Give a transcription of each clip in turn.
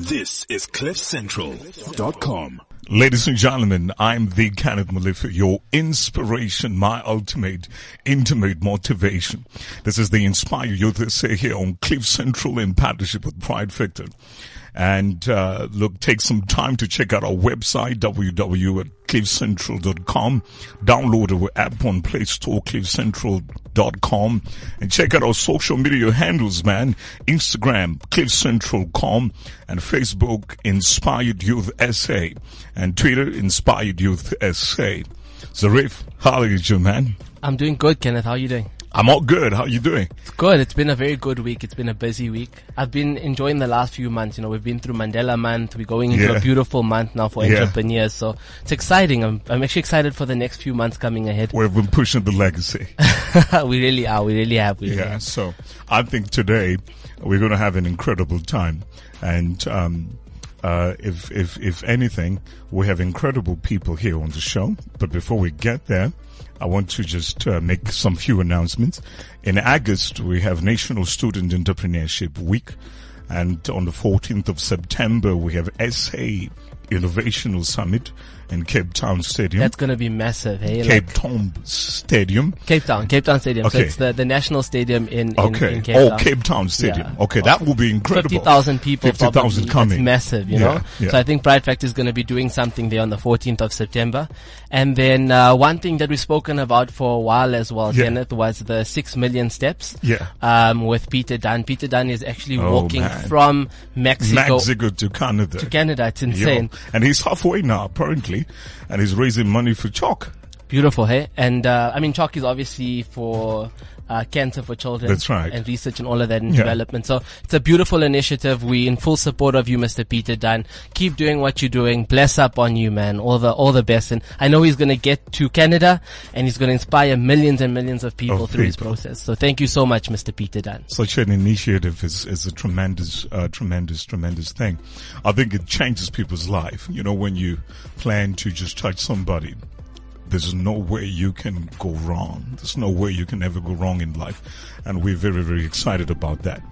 This is CliffCentral.com. Ladies and gentlemen, I'm the Kenneth Malifa, your inspiration, my ultimate, intimate motivation. This is the Inspire Youth SA here on Cliff Central in partnership with Pride Victor. And uh, look, take some time to check out our website, www.cliffcentral.com. Download our app on Play Store, cliffcentral.com. And check out our social media handles, man. Instagram, cliffcentral.com. And Facebook, Inspired Youth SA. And Twitter, Inspired Youth SA. Zarif, how are you, man? I'm doing good, Kenneth. How are you doing? I'm all good. How are you doing? It's good. It's been a very good week. It's been a busy week. I've been enjoying the last few months. You know, we've been through Mandela month. We're going into Yeah. a beautiful month now for Yeah. entrepreneurs. So it's exciting. I'm, I'm actually excited for the next few months coming ahead. We've been pushing the legacy. we really are. We really have. We really Yeah, have. so I think today we're going to have an incredible time, and um, uh, if if if anything, we have incredible people here on the show. But before we get there, I want to just uh, make some few announcements. In August, we have National Student Entrepreneurship Week, and on the 14th of September, we have SA Innovational Summit in Cape Town Stadium. That's going to be massive. Hey, Cape like Town Stadium. Cape Town, Cape Town Stadium. So Okay. it's the, the national stadium in, in, Okay. in Cape oh, Town. Cape Town Stadium. Yeah. Okay, that will be incredible. 50,000 people. 50,000 coming. That's massive, you Yeah, know? yeah. So I think Pride Factor is going to be doing something there on the 14th of September. And then, uh, one thing that we've spoken about for a while as well, Yeah. Kenneth, was the 6 million steps. Yeah. Um, with Peter Dunn. Peter Dunn is actually Oh, walking man. from Mexico, Mexico to Canada. to Canada. It's Yo. And he's halfway now, apparently, and he's raising money for CHOC. Beautiful, hey? And, uh, I mean, CHOC is obviously for, uh, cancer for children. That's right. And research and all of that in Yeah. development. So it's a beautiful initiative. We in full support of you, Mr. Peter Dunn. Keep doing what you're doing. Bless up on you, man. All the, all the best. And I know he's going to get to Canada and he's going to inspire millions and millions of people Of through his process. So thank you so much, Mr. Peter Dunn. Such an initiative is, is a tremendous, uh, tremendous, tremendous thing. I think it changes people's life. You know, when you plan to just touch somebody, there's no way you can go wrong. There's no way you can ever go wrong in life. And we're very, very excited about that.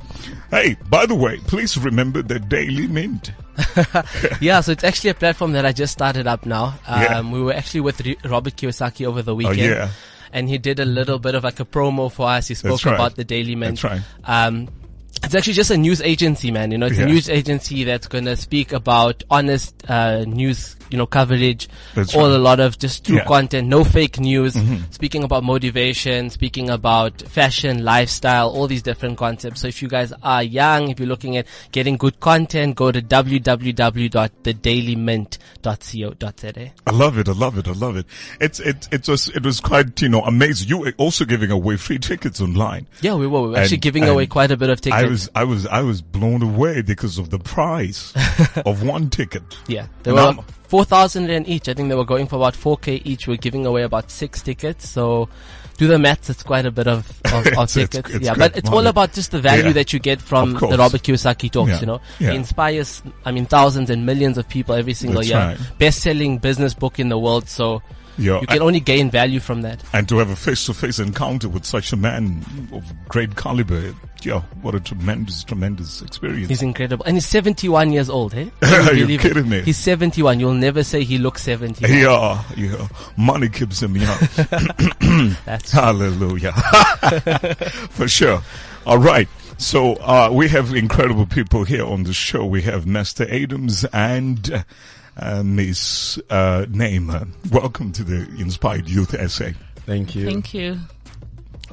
Hey, by the way, please remember the Daily Mint. yeah, so it's actually a platform that I just started up now. Um, Yeah. we were actually with Robert Kiyosaki over the Oh, weekend. yeah. And he did a little bit of like a promo for us. He spoke right. about the Daily Mint. That's right. Um, it's actually just a news agency, man. You know, it's Yeah. a news agency that's going to speak about honest, uh, news, you know, coverage. That's all right. a lot of just true Yeah. Mm-hmm. content, no fake news. Speaking about motivation, speaking about fashion, lifestyle, all these different concepts. So if you guys are young, if you're looking at getting good content, go to www.thedailymint.co.za. I love it. I love it. I love it. It's it it was it was quite you know amazing. You were also giving away free tickets online. Yeah, we were. We were actually giving away quite a bit of tickets. I was I was I was blown away because of the price of one ticket. Yeah, And were I'm- four thousand rand each. I think they were going for about four k each. We're giving away about six tickets. So, do the maths. It's quite a bit of, of, of It's- it's- tickets. it's yeah, but it's all about just the value Yeah. that you get from the Robert Kiyosaki talks. Yeah. You know, Yeah. he inspires. I mean, thousands and millions of people every single That's year. right. Best-selling business book in the world. So Yeah, you can only gain value from that. and to have a face-to-face encounter with such a man of great caliber, yeah, what a tremendous, tremendous experience. He's incredible, and he's seventy-one years old. Hey, Are you it? kidding me? He's seventy-one. You'll never say he looks seventy. yeah, yeah, money keeps him young. That's Hallelujah. For sure. All right. So, uh, we have incredible people here on the show. We have Master Adams and uh, Miss uh, Naima. Welcome to the Inspired Youth SA. Thank you. Thank you.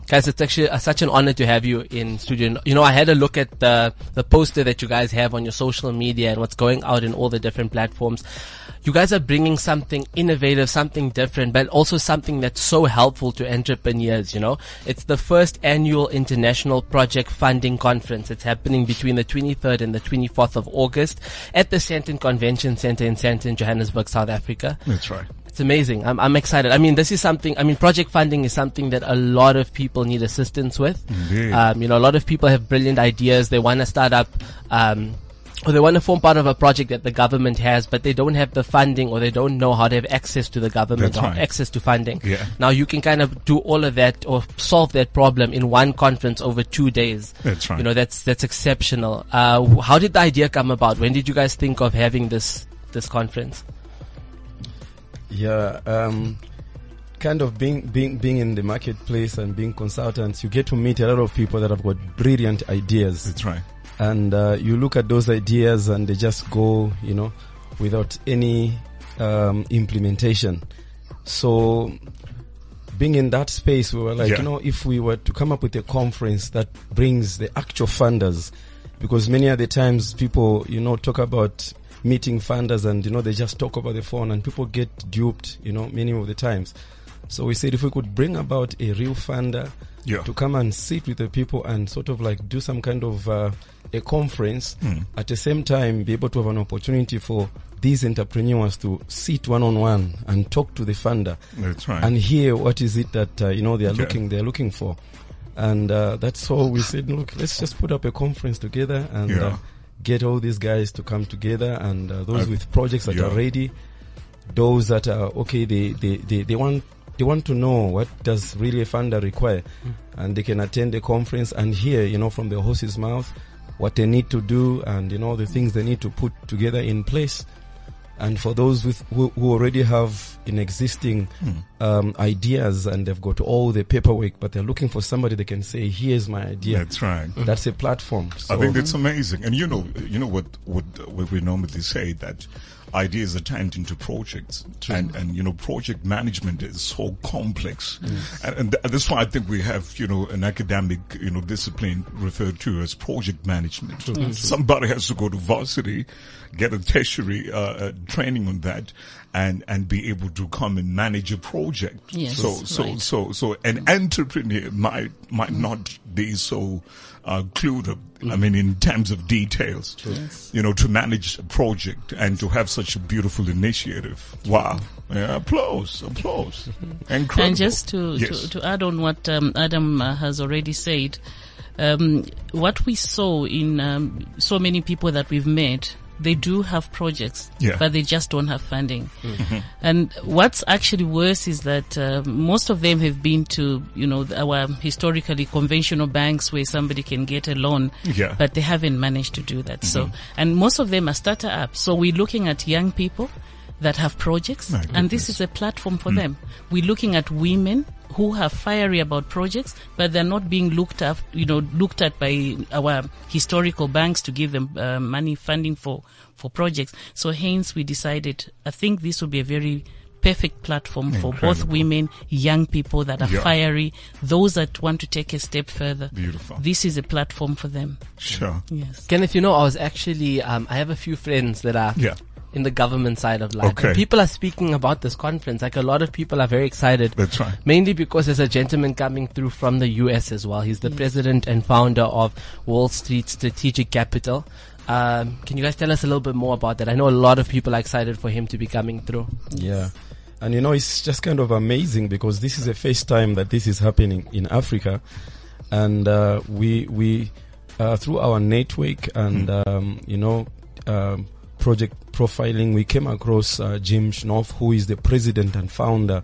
Guys, it's actually uh, such an honor to have you in studio. You know, I had a look at the the poster that you guys have on your social media and what's going out in all the different platforms. You guys are bringing something innovative, something different, but also something that's so helpful to entrepreneurs. You know, it's the first annual international project funding conference. It's happening between the 23rd and the 24th of August at the Sandton Convention Center in Sandton, Johannesburg, South Africa. That's right. It's amazing. I'm, I'm excited. I mean, this is something, I mean, project funding is something that a lot of people need assistance with. Um, you know, a lot of people have brilliant ideas. They want to start up, um, or they want to form part of a project that the government has, but they don't have the funding or they don't know how to have access to the government That's or right. access to funding. Yeah. Now you can kind of do all of that or solve that problem in one conference over two days. That's right. You know, that's, that's exceptional. Uh, how did the idea come about? When did you guys think of having this, this conference? Yeah, um, kind of being being being in the marketplace and being consultants, you get to meet a lot of people that have got brilliant ideas, That's right. And uh, you look at those ideas and they just go, you know, without any um, implementation. So, being in that space, we were like, Yeah. you know, if we were to come up with a conference that brings the actual funders, because many of the times people, you know, talk about meeting funders and, you know, they just talk over the phone and people get duped, you know, many of the times. So we said if we could bring about a real funder Yeah. to come and sit with the people and sort of like do some kind of uh, a conference, at the same time be able to have an opportunity for these entrepreneurs to sit one on one and talk to the funder That's right. and hear what is it that uh, you know they are Yeah. looking they're looking for and uh, that's all we said look let's just put up a conference together and Yeah. uh, get all these guys to come together and uh, those Uh, with projects that yeah. are ready those that are okay they, they, they, they want they want to know what does really a funder require and they can attend the conference and hear you know from the horse's mouth what they need to do and you know the things they need to put together in place and for those with who, who already have in existing um, ideas and they've got all the paperwork but they're looking for somebody they can say here's my idea That's right. that's a platform so I think that's amazing. And you know, you know what, what, what we normally say that ideas are turned into projects. And, and, you know, project management is so complex. And, and th- that's why I think we have, you know, an academic, you know, discipline referred to as project management. Somebody has to go to varsity, get a tertiary, uh, uh, training on that and, and be able to come and manage a project. Yes, So, so, right. so, so an entrepreneur might, might not be so, uh, clued up. I mean, in terms of details, you know, to manage a project and to have such a beautiful initiative. Wow. Yeah, applause, applause. Incredible. And just to, Yes. to, to add on what um, Adam uh, has already said, um, what we saw in um, so many people that we've met, they do have projects, Yeah. but they just don't have funding. Mm-hmm. And what's actually worse is that uh, most of them have been to, you know, our historically conventional banks where somebody can get a loan, Yeah. but they haven't managed to do that. So, mm-hmm. and most of them are starter apps. So we're looking at young people that have projects, My and this is a platform for mm. them. We're looking at women who are fiery about projects, but they're not being looked at, you know, looked at by our historical banks to give them uh, money funding for for projects. So hence we decided, I think this will be a very perfect platform for both women, young people that are Yeah. fiery, those that want to take a step further. Beautiful. This is a platform for them. Sure. Yes. Kenneth, you know, I was actually, um, I have a few friends that are Yeah. In the government side of life. Okay. And people are speaking about this conference. Like a lot of people are very excited. That's right. Mainly because there's a gentleman coming through from the US as well. He's the president and founder of Wall Street Strategic Capital. Um, can you guys tell us a little bit more about that? I know a lot of people are excited for him to be coming through. Yeah. And you know, it's just kind of amazing because this is the first time that this is happening in Africa. And, uh, we, we, uh, through our network and, um, you know, um, project profiling, we came across, uh, Jim Schnoff, who is the president and founder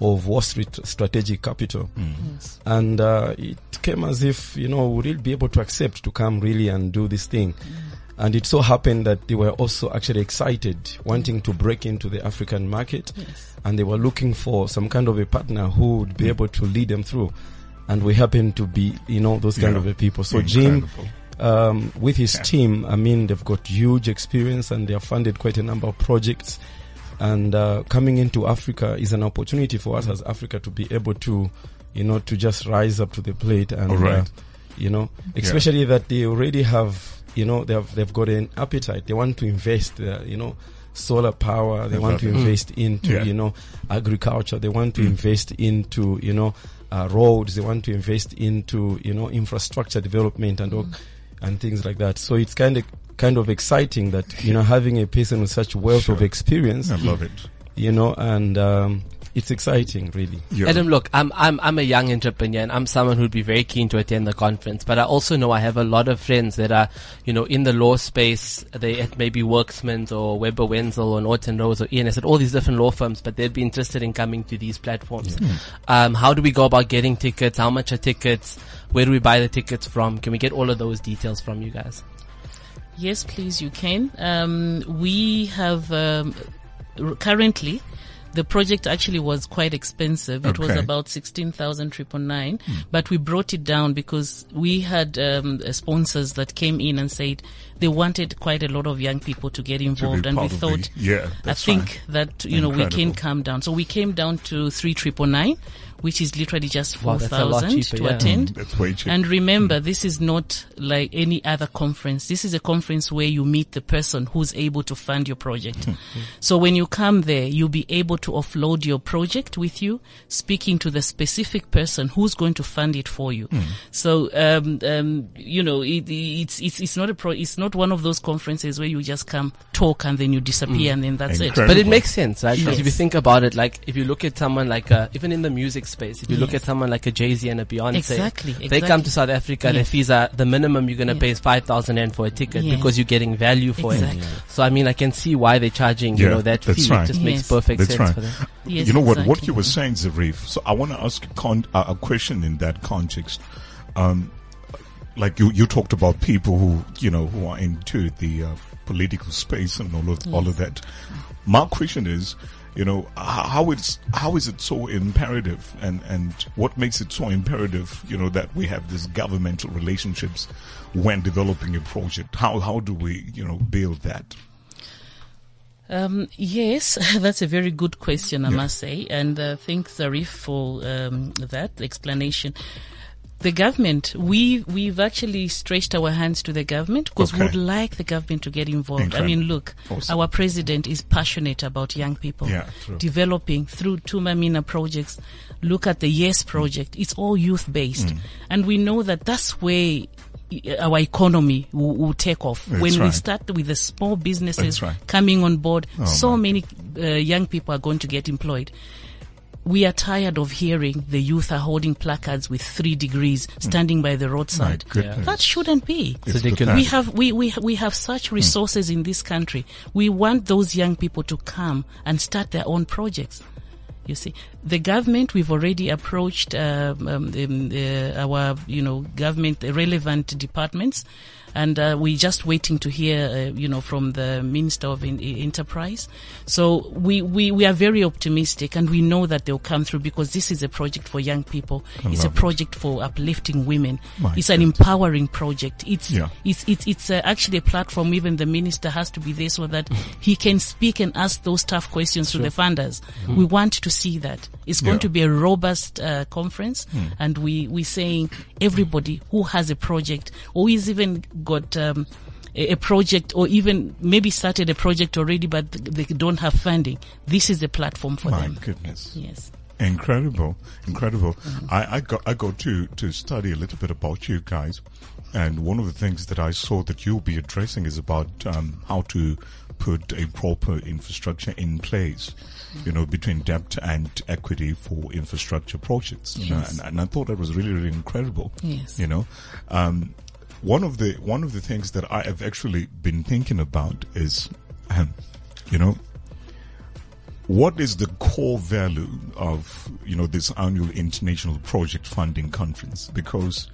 of Wall Street Strategic Capital. Yes. And, uh, it came as if, you know, we'd be able to accept to come really and do this thing. And it so happened that they were also actually excited, wanting to break into the African market. Yes. And they were looking for some kind of a partner who would be able to lead them through. And we happen to be, you know, those kind Yeah. of a people. So Jim, Incredible. Um, with his Yeah. team, I mean, they've got huge experience and they have funded quite a number of projects. And uh, coming into Africa is an opportunity for us as Africa to be able to, you know, to just rise up to the plate and, right. uh, you know, especially that they already have, you know, they have they've got an appetite. They want to invest, uh, you know, solar power. They I want to it. invest into, Yeah. you know, agriculture. They want to Mm. invest into, you know, uh, roads. They want to invest into, you know, infrastructure development and all, and things like that. So it's kind of kind of exciting that you know having a person with such wealth of experience, I love it. you know, and um, it's exciting, really. Yeah. Adam, look, I'm I'm I'm a young entrepreneur and I'm someone who'd be very keen to attend the conference. But I also know I have a lot of friends that are, you know, in the law space. They at maybe Werksmans or Webber Wentzel or Norton Rose or ENS at all these different law firms, but they'd be interested in coming to these platforms. Um, how do we go about getting tickets? How much are tickets? Where do we buy the tickets from? Can we get all of those details from you guys? Yes, please, you can. Um, we have um, r- currently. The project actually was quite expensive. It was Okay. about sixteen thousand triple nine, but we brought it down because we had um, sponsors that came in and said they wanted quite a lot of young people to get To involved, and we part of the- thought yeah, I think fine. that you know we can Incredible. come down. So we came down to three triple nine, which is literally just Wow, four that's a lot thousand cheaper, to yeah. attend. Mm, that's way cheap. And remember, this is not like any other conference. This is a conference where you meet the person who's able to fund your project. so when you come there, you'll be able to offload your project with you, speaking to the specific person who's going to fund it for you. So, um, um, you know, it, it's, it's, it's not a pro, it's not one of those conferences where you just come, talk, and then you disappear and then that's it. But it makes sense, right? Because if you think about it, like if you look at someone like uh, even in the music space, if you look at someone like a Jay Z and a Beyonce, Exactly, they come to South Africa, their Yes. fees are the minimum you're gonna Yes. pay is five thousand rand for a ticket Yes. because you're getting value for Exactly. it. So I mean, I can see why they're charging, you know, that fee. right. It just makes perfect That's sense right. for them. Yes, you know what? What exactly. you were saying, Zarif. So I want to ask a, con- uh, a question in that context. Um, like you, you talked about people who you know who are into the uh, political space and all of all of that. My question is, you know, how it's how is it so imperative, and and what makes it so imperative, you know, that we have these governmental relationships when developing a project? How how do we, you know, build that? Um, yes, that's a very good question, I must say, and uh, thank Zarif for um, that explanation. The government, we we've actually stretched our hands to the government because Okay. we would like the government to get involved. I mean, look, Awesome. our president is passionate about young people Yeah, developing through Thuma Mina projects. Look at the Yes project; it's all youth based, Mm. and we know that that's where our economy will, will take off That's when we start with the small businesses right. coming on board. Oh, so many uh, young people are going to get employed. We are tired of hearing the youth are holding placards with three degrees standing by the roadside. goodness. That shouldn't be. It's ridiculous. We have we, we we have such resources in this country. We want those young people to come and start their own projects. You see, the government we've already approached um, um, um, uh, our you know government relevant departments, and uh, we're just waiting to hear uh, you know from the Minister of in- Enterprise. So we, we we are very optimistic, and we know that they'll come through because this is a project for young people. It's a love it. project for uplifting women. My it's an empowering project. It's Yeah. it's it's it's uh, actually a platform. Even the minister has to be there so that he can speak and ask those tough questions to the funders. We want to see that. It's going Yeah. to be a robust uh, conference, and we we saying everybody who has a project or who's even got. Um, a project or even maybe started a project already but they don't have funding this is a platform for My them goodness. yes Incredible, incredible. I, I got I got to to study a little bit about you guys, and one of the things that I saw that you'll be addressing is about um, how to put a proper infrastructure in place, you know, between debt and equity for infrastructure projects. you know, Yes. and, and I thought that was really really incredible. Yes. You know, um, one of the one of the things that I have actually been thinking about is, um, you know, what is the core value of you know this annual international project funding conference? Because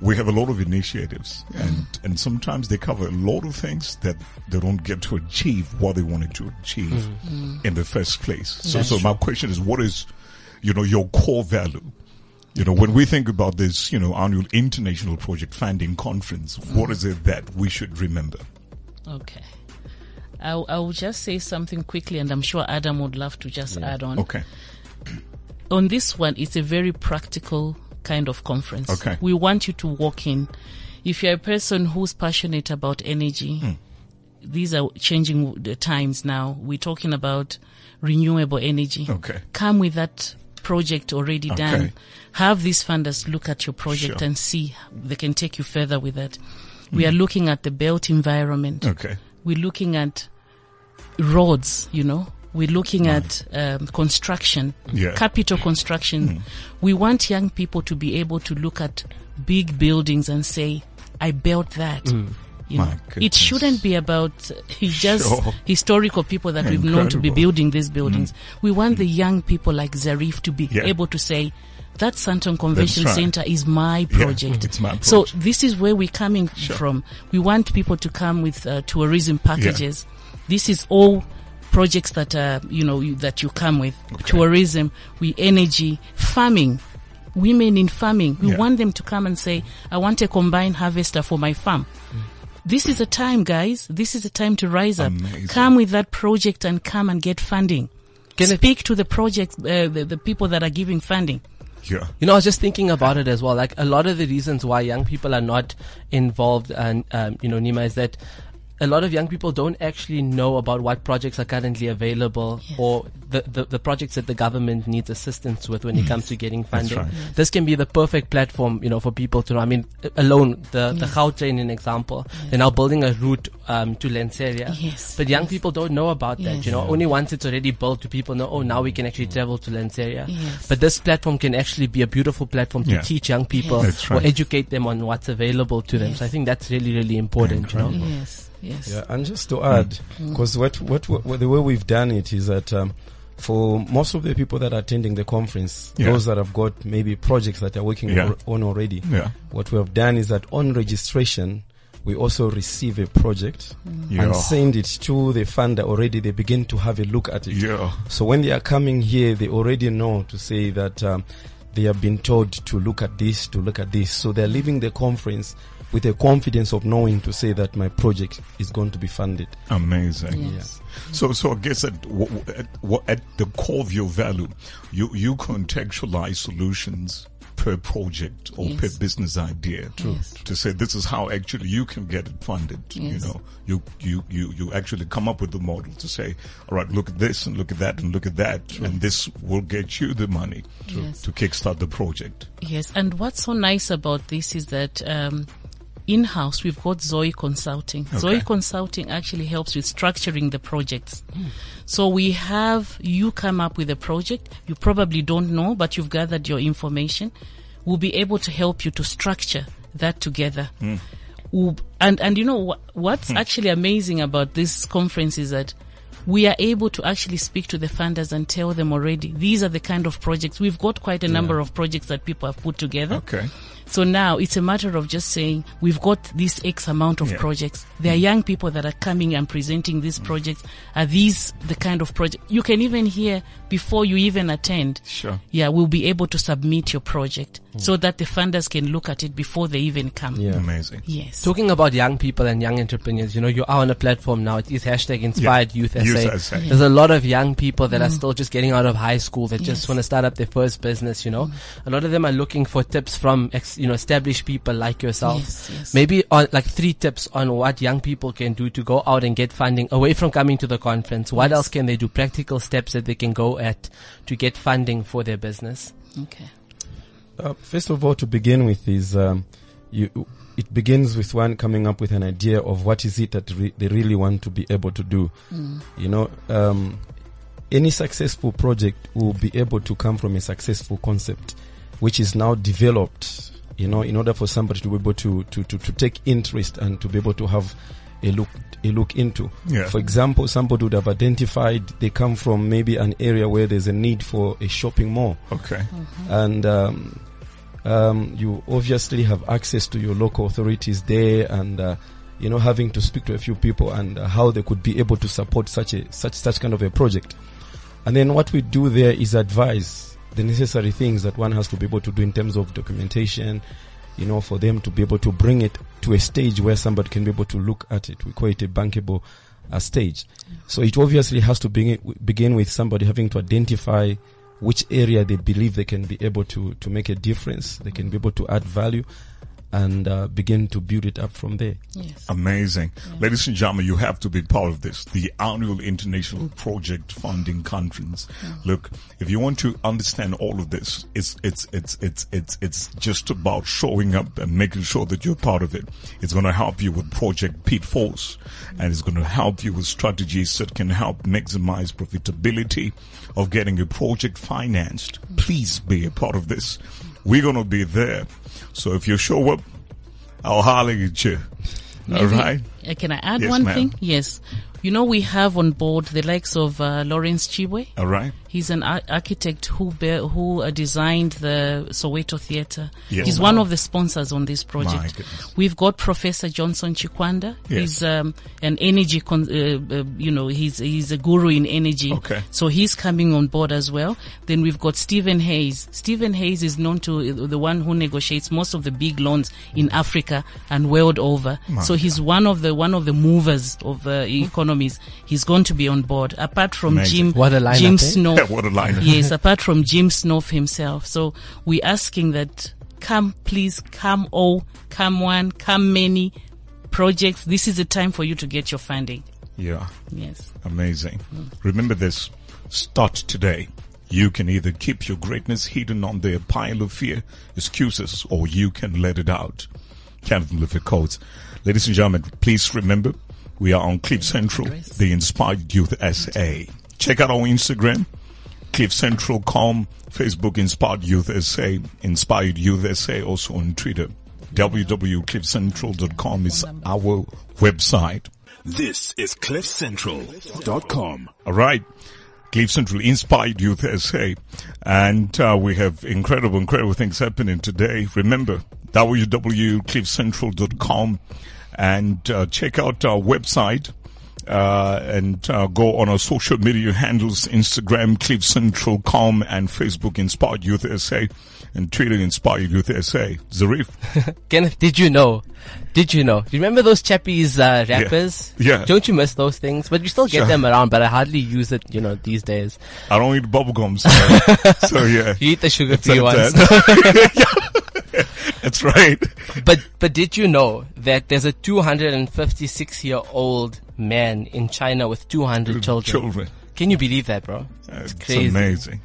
we have a lot of initiatives and and sometimes they cover a lot of things that they don't get to achieve what they wanted to achieve in the first place. So so my question is what is you know your core value you know when we think about this you know annual international project funding conference what is it that we should remember okay I'll, I'll just say something quickly and i'm sure adam would love to just add on okay on this one, it's a very practical kind of conference. Okay. We want you to walk in. If you're a person who's passionate about energy, Hmm. these are changing the times now. We're talking about renewable energy. Okay. Come with that project already Okay. done. Have these funders look at your project Sure. and see they can take you further with that. We mm-hmm. are looking at the built environment okay we're looking at roads, you know. We're looking mm. at um, construction, Yeah. capital construction. Mm. We want young people to be able to look at big buildings and say, "I built that." Mm. You know, it shouldn't be about uh, just Sure. historical people that we've known to be building these buildings. We want the young people like Zarif to be Yeah. able to say, that Sandton Convention right. Center is my project. it's my So this is where we're coming from. We want people to come with uh, tourism packages. This is all projects that are, you know, you, that you come with. Tourism, we energy, farming. Women in farming, we Yeah. want them to come and say, I want a combined harvester for my farm. This is a time, guys. This is a time to rise up. Amazing. Come with that project and come and get funding. Can it- Speak to the project, uh, the, the people that are giving funding. Yeah. You know, I was just thinking about it as well. Like a lot of the reasons why young people are not involved, and um, you know, Nima, is that a lot of young people don't actually know about what projects are currently available Yes. or the, the, the projects that the government needs assistance with when it comes to getting funding. right. This can be the perfect platform, you know, for people to know. I mean, alone, the, the Gautrain, an example, they're now building a route um, to Lanseria. Yes, But young yes. people don't know about that, Yes. you know. Only once it's already built do people know, oh, now we can actually travel to Lanseria. Yes. But this platform can actually be a beautiful platform to Yeah. teach young people or educate them on what's available to them. So I think that's really, really important, you know. Yes, yes. Yeah, and just to add, because what, what what the way we've done it is that um, for most of the people that are attending the conference, Yeah. those that have got maybe projects that they're working Yeah. on already, Yeah. what we have done is that on registration, we also receive a project Yeah. and send it to the funder already. They begin to have a look at it. Yeah. So when they are coming here, they already know to say that um, they have been told to look at this, to look at this. So they're leaving the conference with the confidence of knowing to say that my project is going to be funded. Amazing. Yes. So, so I guess at, w- w- at, at the core of your value, you, you contextualize solutions per project or Yes. per business idea Yes. to say this is how actually you can get it funded. You know, you, you, you, you actually come up with the model to say, all right, look at this and look at that and look at that. And this will get you the money to, Yes. to kickstart the project. Yes, and what's so nice about this is that um, in-house we've got Zoe Consulting. Zoe Consulting actually helps with structuring the projects. Hmm. So we have you come up with a project you probably don't know, but you've gathered your information. We'll be able to help you to structure that together. Hmm. We'll- and and you know what, what's hmm. actually amazing about this conference is that we are able to actually speak to the funders and tell them already these are the kind of projects we've got quite a number of projects that people have put together Okay. so now it's a matter of just saying we've got this X amount of Yeah. projects. There are mm. young people that are coming and presenting these mm. projects. Are these the kind of project you can even hear before you even attend? Sure. Yeah, we'll be able to submit your project mm. so that the funders can look at it before they even come. Yeah. Amazing. Yes. Talking about young people and young entrepreneurs, you know, you are on a platform now. It is hashtag inspired youth SA. Youth SA. There's a lot of young people that are still just getting out of high school that just want to start up their first business, you know. A lot of them are looking for tips from, ex, you know, established people like yourself. Yes, yes. Maybe on like three tips on what young people can do to go out and get funding away from coming to the conference. What else can they do? Practical steps that they can go at to get funding for their business. Okay. Uh, first of all, to begin with, is um, you. It begins with one coming up with an idea of what is it that re- they really want to be able to do. You know, um, any successful project will be able to come from a successful concept, which is now developed. You know, in order for somebody to be able to to to, to take interest and to be able to have a look a look into. Yeah. For example, somebody would have identified they come from maybe an area where there's a need for a shopping mall Okay. and um, um, you obviously have access to your local authorities there, and uh, you know having to speak to a few people and uh, how they could be able to support such a such such kind of a project. And then what we do there is advise the necessary things that one has to be able to do in terms of documentation, you know, for them to be able to bring it to a stage where somebody can be able to look at it. We call it a bankable uh, stage. So it obviously has to begin, begin with somebody having to identify which area they believe they can be able to, to make a difference. They can be able to add value. and uh, begin to build it up from there. Yes. Amazing. Ladies and gentlemen, you have to be part of this. The annual International Project Funding Conference. Look, if you want to understand all of this, it's, it's, it's, it's, it's, it's just about showing up and making sure that you're part of it. It's going to help you with Project Pitfalls and it's going to help you with strategies that can help maximize profitability of getting a project financed. Please be a part of this. We're going to be there. So if you show up, I'll holler at you. All right. uh, can I add Yes, one thing? Yes. You know, we have on board the likes of uh, Lawrence Chibwe. All right. He's an ar- architect who bear, who uh, designed the Soweto Theatre. Yes. He's one of the sponsors on this project. We've got Professor Johnson Chikwanda. Yes. He's um, an energy, con- uh, uh, you know, he's he's a guru in energy. Okay. So he's coming on board as well. Then we've got Stephen Hayes. Stephen Hayes is known to uh, the one who negotiates most of the big loans in Africa and world over. My so he's one of the one of the movers of the economies. He's going to be on board. Apart from Amazing. Jim, What a lineup, Jim eh? Snow. What a lineup. yes, apart from Jim Snoff himself. So we're asking that come, please, come all, come one, come many projects. This is the time for you to get your funding. Yeah. Yes. Amazing. Mm. Remember this. Start today. You can either keep your greatness hidden under a pile of fear, excuses, or you can let it out. Kenneth Lifford Codes. Ladies and gentlemen, please remember we are on Cliff Central, the Inspired Youth SA. Check out our Instagram, Cliff Central com, Facebook Inspired Youth SA, Inspired Youth SA, also on Twitter. www.cliffcentral.com is our website. This is CliffCentral.com. All right. Cliff Central Inspired Youth SA. And uh, we have incredible, incredible things happening today. Remember, www.cliffcentral.com and uh, check out our website. Uh, and uh, go on our social media handles, Instagram, Cliff Central com and Facebook, Inspired Youth SA, and Twitter, Inspired Youth SA. Zarif. Kenneth, did you know? Did you know? Do you remember those chappies uh, wrappers? Yeah. Don't you miss those things? But you still get Sure. them around, but I hardly use it, you know, these days. I don't eat bubblegum, so, so yeah. You eat the sugar free ones. that. That's right. But but did you know that there's a 256 year old man in China with 200 children? Children. Can you believe that, bro? Uh, it's crazy. amazing.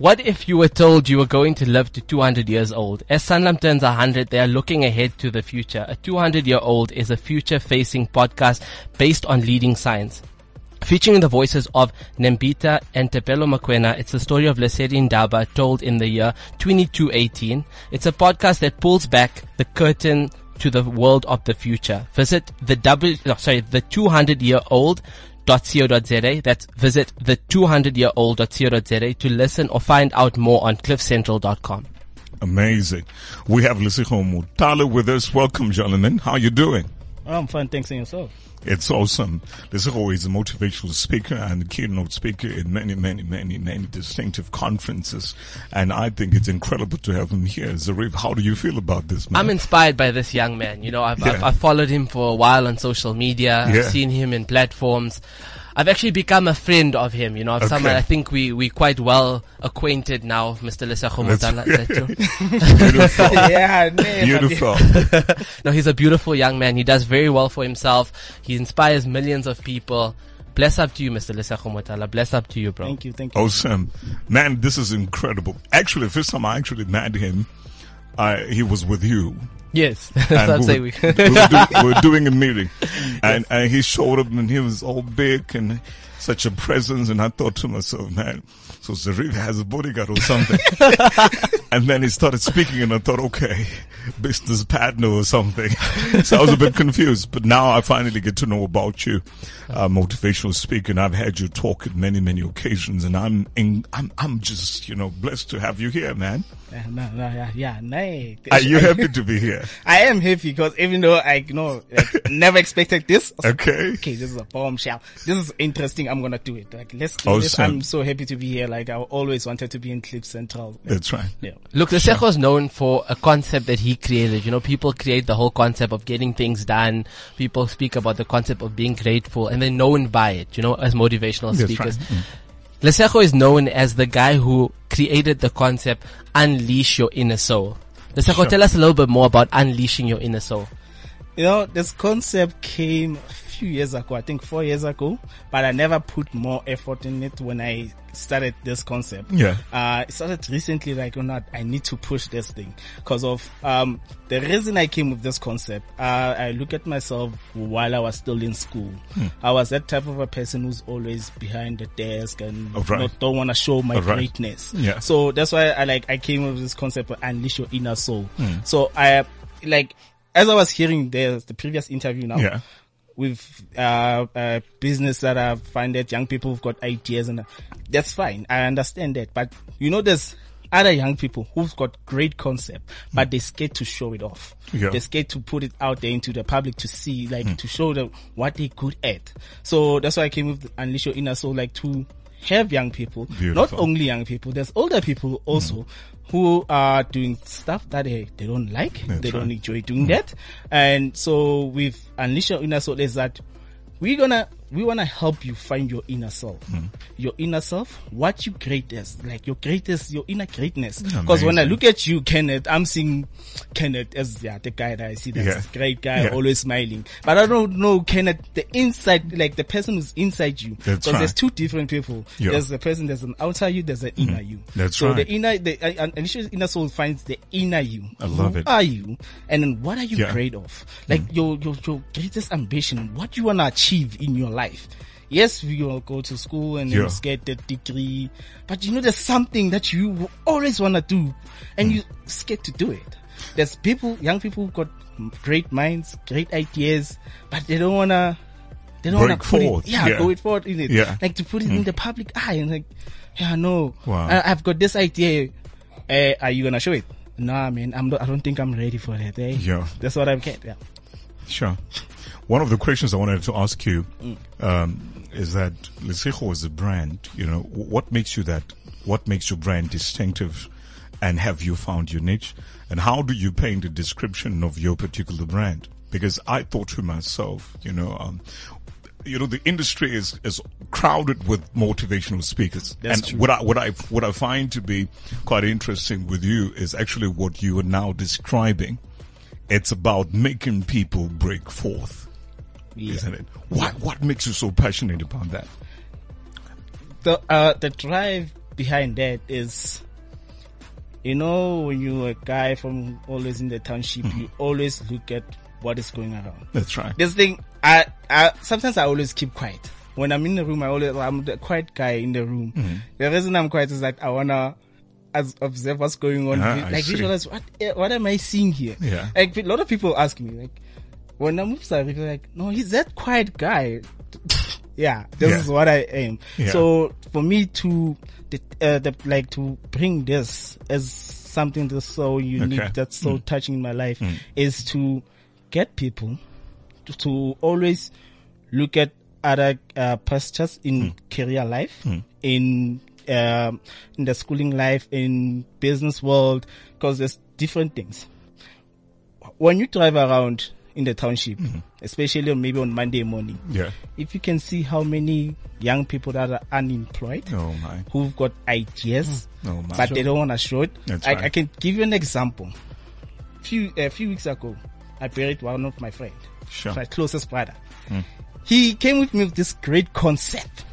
What if you were told you were going to live to 200 years old? As Sanlam turns 100, they are looking ahead to the future. A 200 year old is a future facing podcast based on leading science. Featuring the voices of Nembita and Thapelo Mokoena, it's the story of Lesedi Ndaba told in the year 2218. It's a podcast that pulls back the curtain to the world of the future. Visit the W, no, sorry, the 200 year old .co.za. That's visit the 200 year old old.co.za to listen or find out more on cliffcentral.com. Amazing. We have Lesego Motala with us. Welcome, gentlemen. How are you doing? I'm fine, thanks, and yourself. It's awesome. Lesego is always a motivational speaker and a keynote speaker in many, many, many, many distinctive conferences. And I think it's incredible to have him here. Zarif, how do you feel about this, man? I'm inspired by this young man. You know, I've, I've, I've followed him for a while on social media. Yeah. I've seen him in platforms. I've actually become a friend of him. You know, of Okay. someone I think we we quite well acquainted now, Mr. Lesego That's- Motala. Is that true? Beautiful. yeah, nee, Beautiful. no, he's a beautiful young man. He does very well for himself. He inspires millions of people. Bless up to you, Mr. Lesego Motala. Bless up to you, bro. Thank you, thank you. Awesome. Man, this is incredible. Actually, the first time I actually met him, I, he was with you. Yes, that's we, We- were, we, were do, we were doing a meeting, and, and he showed up, and he was all big and such a presence. And I thought to myself, man, so Zarif has a bodyguard or something. and then he started speaking, and I thought, okay, business partner or something. so I was a bit confused, but now I finally get to know about you, uh, motivational speaker, and I've had you talk at many, many occasions, and I'm, in, I'm, I'm just, you know, blessed to have you here, man. No, no, yeah, yeah, nee. Are you happy to be here? I am happy because even though I you know like, never expected this. Like, Okay. Okay, this is a bombshell. This is interesting. I'm gonna do it. Like, let's do this. I'm so happy to be here. Like, I always wanted to be in Cliff Central. That's right. Yeah. Look, Lesego is known for a concept that he created. You know, people create the whole concept of getting things done. People speak about the concept of being grateful and they're known by it, you know, as motivational That's speakers. right. Mm. Lesego is known as the guy who created the concept, unleash your inner soul. Lesego, Sure. tell us a little bit more about unleashing your inner soul. You know, this concept came a few years ago, I think four years ago, but I never put more effort in it when I started this concept. Yeah. Uh, it started recently, like, you know, I need to push this thing because of, um, the reason I came with this concept. Uh, I look at myself while I was still in school. Hmm. I was that type of a person who's always behind the desk and right. not, don't want to show my right. greatness. Yeah. So that's why I like, I came with this concept of unleash your inner soul. Hmm. So I, like, as I was hearing the, the previous interview now, Yeah. With uh, uh, business that I find that young people have got ideas and that's fine. I understand that, but you know, there's other young people who've got great concept, but they're scared to show it off. Yeah. They're scared to put it out there into the public to see, like to show them what they're good at. So that's why I came with Unleash Your Inner Soul, like to have young people, not only young people, there's older people also hmm. who are doing stuff that they, they don't like, That's they don't enjoy doing hmm. that. And so with Unleash Your Inner Soul is that we're gonna, we wanna help you find your inner self. Hmm. Your inner self, what you greatest, like your greatest, your inner greatness. Because when I look at you, Kenneth, I'm seeing Kenneth as yeah, the guy that I see that's Yeah. a great guy, Yeah. always smiling. But I don't know Kenneth, the inside, like the person who's inside you. That's Because there's two different people. Yeah. There's the person, there's an outer you, there's an inner you. That's so right. the inner, the uh, uh, initial inner soul finds the inner you. I love Who it. are you? And then what are you Yeah. Mm. great of? Like your, your, your greatest ambition, what you want to achieve in your life. Yes, we will go to school and Yeah. get the degree, but you know, there's something that you always want to do Mm. and you scared to do it. There's people, young people who've got great minds, great ideas, but they don't want to, they don't want to put forth. it, yeah, Yeah. go it forward in it. Yeah. Mm. Like to put it in the public eye and like, yeah, no, Wow. I, I've got this idea. Uh, are you going to show it? Nah, man, I'm not, I don't think I'm ready for that. Eh? Yeah. That's what I'm getting. Yeah. Sure. One of the questions I wanted to ask you Mm. um, is that Lesego is a brand. You know, what makes you that? What makes your brand distinctive? And have you found your niche? And how do you paint a description of your particular brand? Because I thought to myself, you know, um, you know, the industry is, is crowded with motivational speakers. That's and true. what I, what I, what I find to be quite interesting with you is actually what you are now describing. It's about making people break forth, Yeah. isn't it? What, what makes you so passionate about that? the uh the drive behind that is you know when you're a guy from always in the township Mm-hmm. you always look at what is going around That's right. this thing i i sometimes i always keep quiet when i'm in the room i always i'm the quiet guy in the room Mm-hmm. the reason i'm quiet is that i wanna as observe what's going on Ah, like visualize what eh, what am i seeing here Yeah. like a lot of people ask me like when I move are like, no, he's that quiet guy. yeah, this Yeah. is what I am. Yeah. So for me to, uh, the, like to bring this as something that's so unique, Okay. Mm. that's so touching in my life, is to get people to, to always look at other uh, pastures in Mm. career life, in um, in the schooling life, in business world, because there's different things when you drive around in the township, mm-hmm. especially on, maybe on Monday morning, Yeah. if you can see how many young people that are unemployed, Oh my. who've got ideas, mm. Oh my. but they don't want to show it. I, right. I can give you an example. Few a few weeks ago, I buried one of my friend, Sure. my closest brother. Mm. He came with me with this great concept.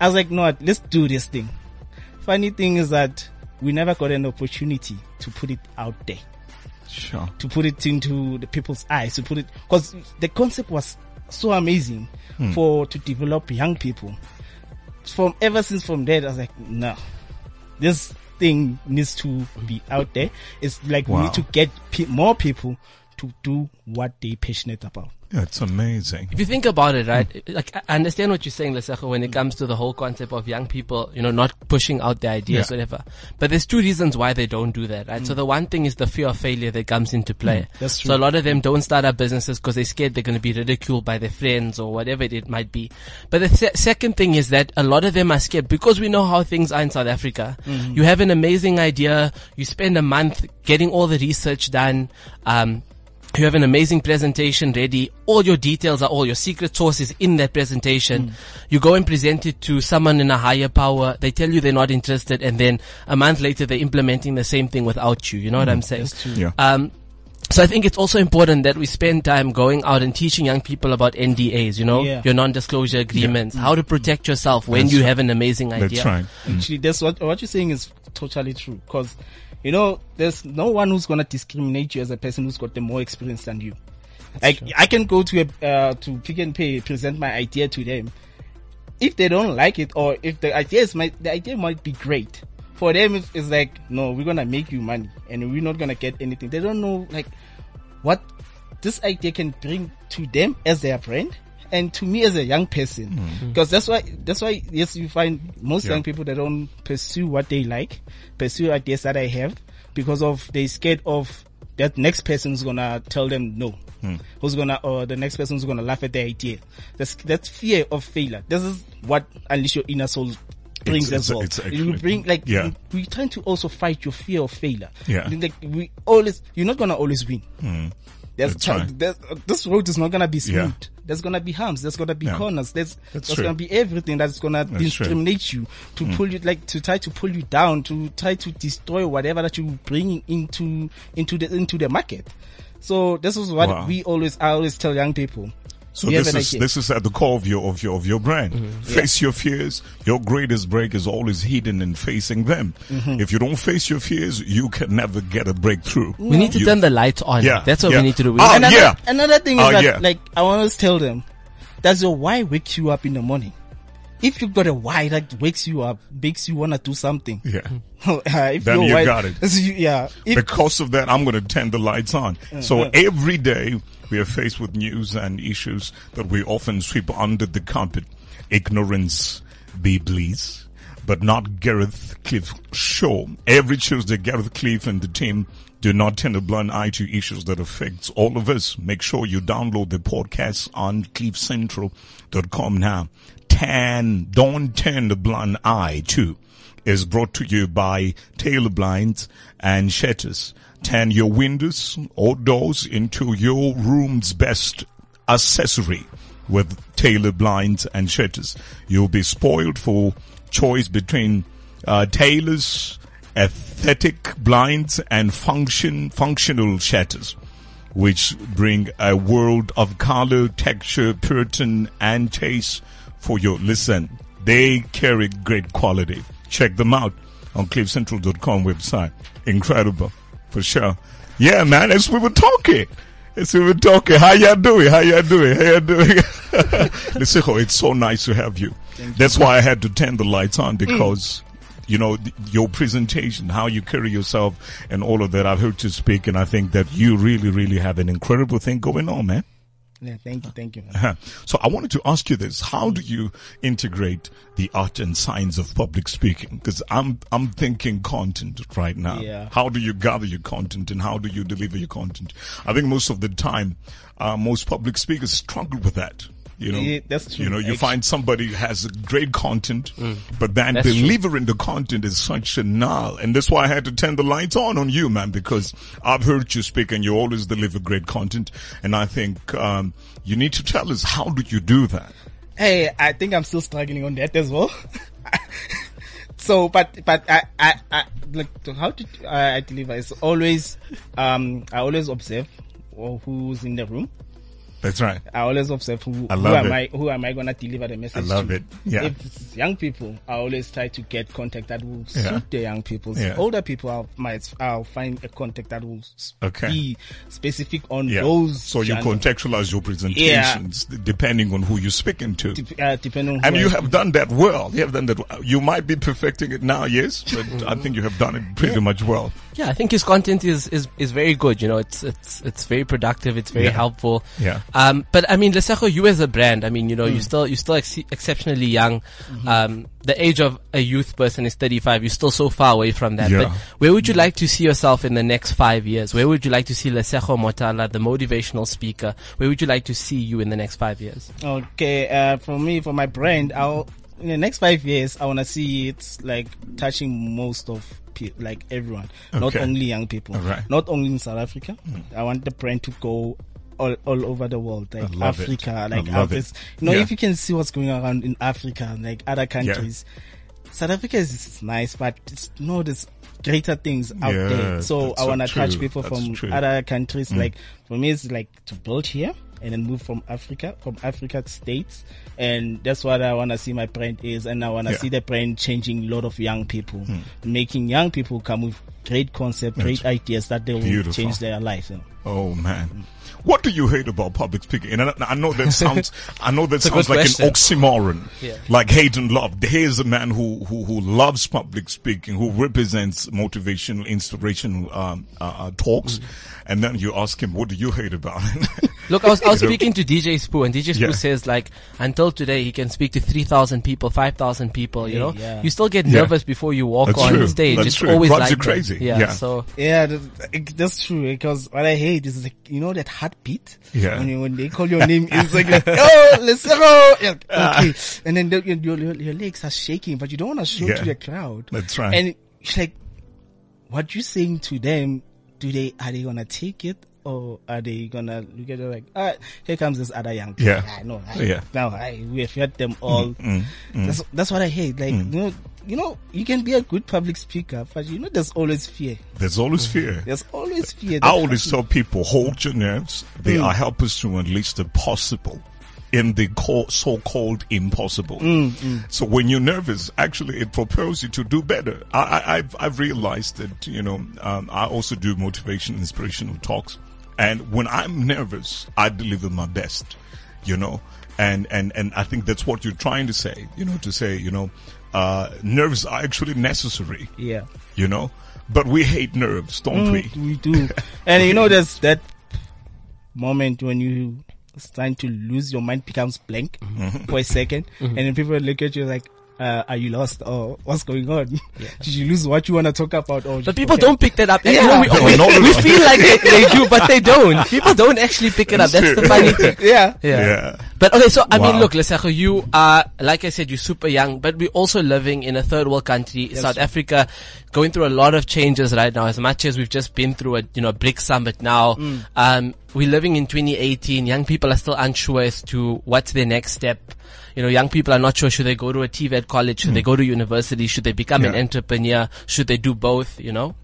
I was like, no, let's do this thing. Funny thing is that we never got an opportunity to put it out there Sure. to put it into the people's eyes, to put it, cause the concept was so amazing hmm. for, to develop young people. From ever since from there, I was like, no, this thing needs to be out there. It's like we need to get pe- more people to do what they're passionate about. Yeah, it's amazing. If you think about it, right, like I understand what you're saying, Lesego, when it comes to the whole concept of young people, you know, not pushing out their ideas, Yeah. whatever. But there's two reasons why they don't do that, right? So mm. the one thing is the fear of failure that comes into play. Mm, that's true. So a lot of them don't start up businesses because they're scared they're going to be ridiculed by their friends or whatever it might be. But the se- second thing is that a lot of them are scared because we know how things are in South Africa. Mm-hmm. You have an amazing idea, you spend a month getting all the research done, um, You have an amazing presentation ready. All your details are all your secret sources in that presentation. Hmm. You go and present it to someone in a higher power. They tell you they're not interested, and then a month later they're implementing the same thing without you. You know what hmm. I'm saying? Yeah. Um, so I think it's also important that we spend time going out and teaching young people about NDAs, you know, Yeah. your non-disclosure agreements, how to protect yourself when That's you right. have an amazing idea. That's right. Hmm. Actually, that's what what you're saying is totally true. Because you know, there's no one who's gonna discriminate you as a person who's got the more experience than you. Like I can go to a uh, to Pick n Pay, present my idea to them. If they don't like it, or if the idea is my the idea might be great for them, it's, it's like no, we're gonna make you money, and we're not gonna get anything. They don't know like what this idea can bring to them as their brand and to me as a young person. Hmm. Hmm. Because that's why that's why yes you find most Yeah. young people that don't pursue what they like pursue ideas that i have because of they scared of that next person's gonna tell them no. Hmm. Who's gonna or the next person's gonna laugh at their idea. That's that's fear of failure. This is what unleash your inner soul brings It's- as well. it's- it's you bring like yeah. we trying to also fight your fear of failure. Yeah. like we always you're not gonna always win there's, there's uh, this road is not gonna be smooth. Yeah. There's gonna be humps. There's gonna be Yeah. corners. There's That's there's true. gonna be everything that's gonna That's true. Discriminate you to pull you like to try to pull you down to try to destroy whatever that you bring into into the into the market. So this is what Wow. we always I always tell young people. So this is idea. this is at the core of your of your of your brand. Mm-hmm. Face your fears. Your greatest break is always hidden in facing them. Mm-hmm. If you don't face your fears, you can never get a breakthrough. We need to You- turn the light on. Yeah, That's what yeah. we need to do. Oh, another, yeah. another thing is Oh, that yeah. like I always tell them, does your why wake you up in the morning? If you've got a why that wakes you up, makes you wanna do something. Yeah. uh, if Then you why- got it. yeah. If, because of that, I'm going to turn the lights on. So every day we are faced with news and issues that we often sweep under the carpet. Ignorance be bliss, but not Gareth Cliff Show. Every Tuesday, Gareth Cliff and the team do not turn a blind eye to issues that affects all of us. Make sure you download the podcast on cliffcentral.com now. Tan, don't turn the blind eye to is brought to you by Taylor Blinds and Shutters. Turn your windows or doors into your room's best accessory with Taylor Blinds and Shutters. You'll be spoiled for choice between uh, Taylor's aesthetic blinds and function functional shutters which bring a world of color, texture, pattern, and taste for your listen. They carry great quality. Check them out on cliffcentral.com website. Incredible. For sure. Yeah, man, as we were talking. As we were talking. How y'all doing? How y'all doing? How y'all doing? Listen, it's so nice to have you. Thank That's why I had to turn the lights on mm. because you know, your presentation, how you carry yourself and all of that. I've heard you speak and I think that you really, really have an incredible thing going on, man. Yeah, thank you, thank you. So I wanted to ask you this. How do you integrate the art and science of public speaking? Cause I'm, I'm thinking content right now. Yeah. How do you gather your content and how do you deliver your content? I think most of the time, uh, most public speakers struggle with that. You know, Yeah, that's true, you know, you actually. find somebody who has great content, but then That's true. delivering the content is such a null. And that's why I had to turn the lights on on you, man, because I've heard you speak and you always deliver great content. And I think, um, you need to tell us how do you do that? Hey, I think I'm still struggling on that as well. so, but but I I, I like how to I, I deliver is always um I always observe who's in the room. That's right. I always observe who, I who am. I who am I gonna deliver the message I love to. it. Yeah. If it's young people, I always try to get contact that will Yeah. suit the young people. Yeah. Older people, I'll, might I'll find a contact that will Okay. be specific on Yeah. those. so you contextualize your presentations d- depending on who you're speaking to. dep- uh, depending on And you have done that well. You have done that. well. You might be perfecting it now, yes, but I think you have done it pretty much well. Yeah, I think his content is, is, is very good. You know, it's it's it's very productive. It's very Yeah. helpful. Yeah. Um, but I mean, Lesego, you as a brand, I mean, you know, Mm. you still you're still ex- exceptionally young. Mm-hmm. Um, the age of a youth person is 35. You're still so far away from that. Yeah. But where would you like to see yourself in the next five years? Where would you like to see Lesego Motala, the motivational speaker? Where would you like to see you in the next five years? Okay, uh, for me, for my brand, I'll in the next five years, I wanna see it like touching most of pe- like everyone, not only young people, right. not only in South Africa. I want the brand to go all, all over the world, like it. Africa, I like it. Africa. You know, Yeah. if you can see what's going around in Africa, like other countries, South Africa is nice, but it's know there's greater things out Yeah, there. So I want to touch people That's from true. Mm. other countries. Like for me, it's like to build here and then move from Africa, from Africa to States, and that's what I want to see my brand is, and I want to Yeah. see the brand changing a lot of young people, making young people come with great concept, great ideas that they will Beautiful. change their life. You know. Oh man. What do you hate about public speaking? And I, I know that sounds, I know that sounds like question. an oxymoron. Yeah. Like hate and love. Here's a man who, who, who loves public speaking, who represents motivational, inspirational, um, uh, uh, talks. Mm. And then you ask him, what do you hate about it? Look, I was, I was speaking to DJ Sbu, and DJ Sbu Yeah. says like until today he can speak to three thousand people, five thousand people. You know, Yeah. you still get Yeah. nervous before you walk That's on true. stage. That's it's true. always Drives like you that. crazy. Yeah, Yeah. So Yeah, that, that's true. Because what I hate is like you know that heartbeat. Yeah. When, you, when they call your name, it's like, like oh, let's go. Yeah, ah. Okay. And then the, your, your your legs are shaking, but you don't want to show Yeah. to the crowd. That's right. And it's like, what you saying to them? Do they are they gonna take it? Or are they gonna look at it like, ah, here comes this other young people. Yeah. Ah, no, I, Yeah. now I, we have heard them all. Mm, That's, that's what I hate. Like, you know, you know, you can be a good public speaker, but you know, there's always fear. There's always fear. There's always fear. I always tell people, hold your nerves. They Mm. are helpers to unleash the possible in the so-called impossible. Mm, So when you're nervous, actually it propels you to do better. I, I, I've, I've realized that, you know, um, I also do motivation, inspirational talks. And when I'm nervous, I deliver my best, you know, and, and, and I think that's what you're trying to say, you know, to say, you know, uh, nerves are actually necessary, Yeah. you know, but we hate nerves, don't we? Mm, we do. and you know, there's that moment when you starting to lose your mind becomes blank Mm-hmm. for a 2nd and then people look at you like, uh, are you lost or what's going on? Did you lose what you want to talk about? Or But people don't pick that up. And, you Yeah. know, we, we, no, no, we feel like they, they do, but they don't. People don't actually pick it up. That's the funny thing. Yeah. Yeah. Yeah. But okay, so I mean, Wow. look, Lesego, you are, like I said, you're super young, but we're also living in a third world country, South Africa, going through a lot of changes right now. As much as we've just been through a, you know, BRICS summit now, Mm. um, we're living in 2018. Young people are still unsure as to what's their next step. You know, young people are not sure should they go to a TVET college, should they go to university, should they become an Mm. Entrepreneur, should they do both, you know?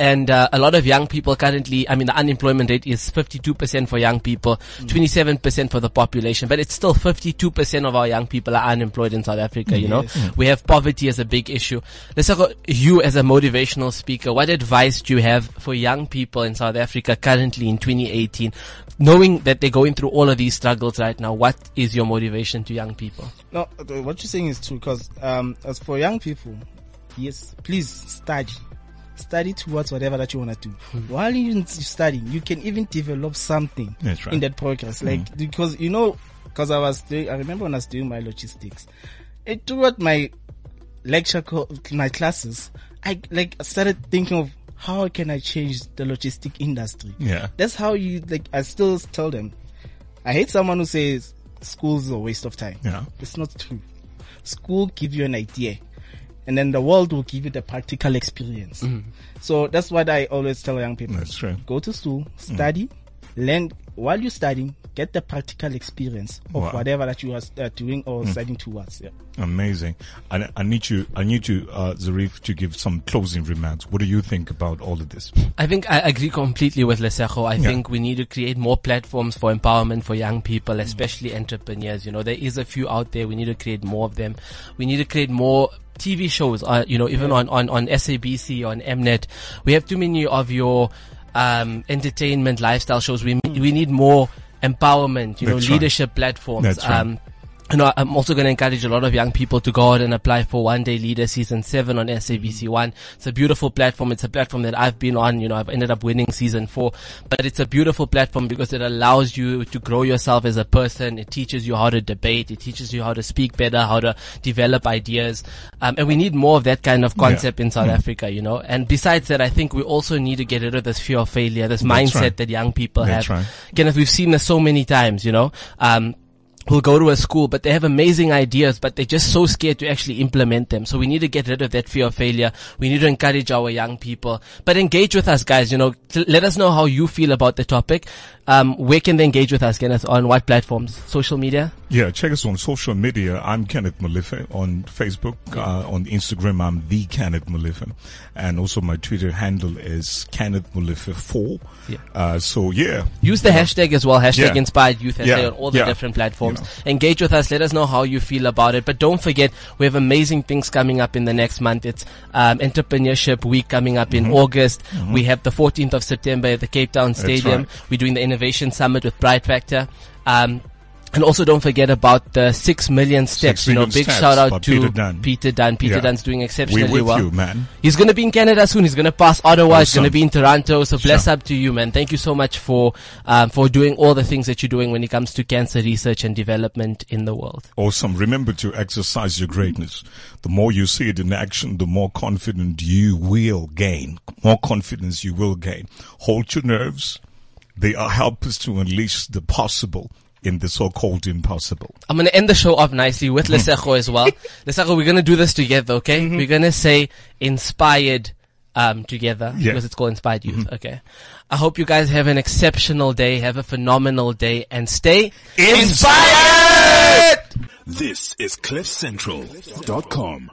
And uh, a lot of young people currently, I mean, the unemployment rate is 52% for young people, 27% for the population, but it's still 52% of our young people are unemployed in South Africa, you know? We have poverty as a big issue. Let's talk about you as a motivational speaker. What advice do you have for young people in South Africa currently in 2018? Knowing that they're going through all of these struggles right now, what is your motivation to young people? No, uh, what you're saying is true because um, as for young people, yes, please study. Study towards whatever that you want to do. While you're studying, you can even develop something That's right. in that progress. Like, because, you know, because I was doing, I remember when I was doing my logistics, it throughout my lecture, co- my classes, I like started thinking of how can I change the logistic industry? Yeah. That's how you like. I still tell them. I hate someone who says school's a waste of time. Yeah. It's not true. School give you an idea, and then the world will give you the practical experience. Mm. So that's what I always tell young people. That's true. Go to school, mm. study, learn while you're studying. Get the practical experience of Wow. whatever that you are uh, doing or studying towards. Yeah. Amazing. I, I need you, I need you, uh, Zarif, to give some closing remarks. What do you think about all of this? I think I agree completely with Lesego. I think we need to create more platforms for empowerment for young people, especially entrepreneurs. You know, there is a few out there. We need to create more of them. We need to create more TV shows, uh, you know, even on, on, on SABC, on Mnet. We have too many of your, um, entertainment lifestyle shows. We, we need more empowerment, you know, That's right. leadership platforms. Right. Um, you know, I'm also going to encourage a lot of young people to go out and apply for One Day Leader Season 7 on SABC One. It's a beautiful platform. It's a platform that I've been on. You know, I've ended up winning Season 4. But it's a beautiful platform because it allows you to grow yourself as a person. It teaches you how to debate. It teaches you how to speak better, how to develop ideas. Um, and we need more of that kind of concept in Hmm. South Africa, you know. And besides that, I think we also need to get rid of this fear of failure, this mindset right. that young people That's have. right. Kenneth, we've seen this so many times, you know. Um, will go to a school, but they have amazing ideas, but they're just so scared to actually implement them. So we need to get rid of that fear of failure. We need to encourage our young people, but engage with us, guys. You know, let us know how you feel about the topic. Um, where can they engage with us, Kenneth? On what platforms? Social media? Yeah, check us on social media. I'm Kenneth Malife on Facebook. Uh, on Instagram, I'm the Kenneth Malife. And also my Twitter handle is Kenneth Malife 4. Yeah. Uh, so yeah. Use the hashtag as well, hashtag Yeah. Inspired Youth Yeah. on all the Yeah. different platforms. You Engage with us. Let us know how you feel about it. But don't forget, we have amazing things coming up in the next month. It's um, Entrepreneurship Week coming up in August. We have the 14th of September at the Cape Town Stadium. right. We're doing the Innovation Summit with Bright Factor. Um, and also don't forget about the six million steps. you know, big Steps shout out to Peter Dunn. Peter Dunn. Peter Yeah. Dunn's doing exceptionally We're with well. you, man. He's going to be in Canada soon. He's going to pass Ottawa. He's going to be in Toronto. So bless Sure. up to you, man. Thank you so much for um, for doing all the things that you're doing when it comes to cancer research and development in the world. Awesome. Remember to exercise your greatness. The more you see it in action, the more confident you will gain. More confidence you will gain. Hold your nerves. They are helpers to unleash the possible in the so-called impossible. I'm going to end the show off nicely with mm-hmm. Lesego as well. Lesego, we're going to do this together, okay? Mm-hmm. We're going to say inspired um, together Yeah. because it's called Inspired Youth. Mm-hmm. Okay. I hope you guys have an exceptional day, have a phenomenal day, and stay Inspired! This is CliffCentral.com.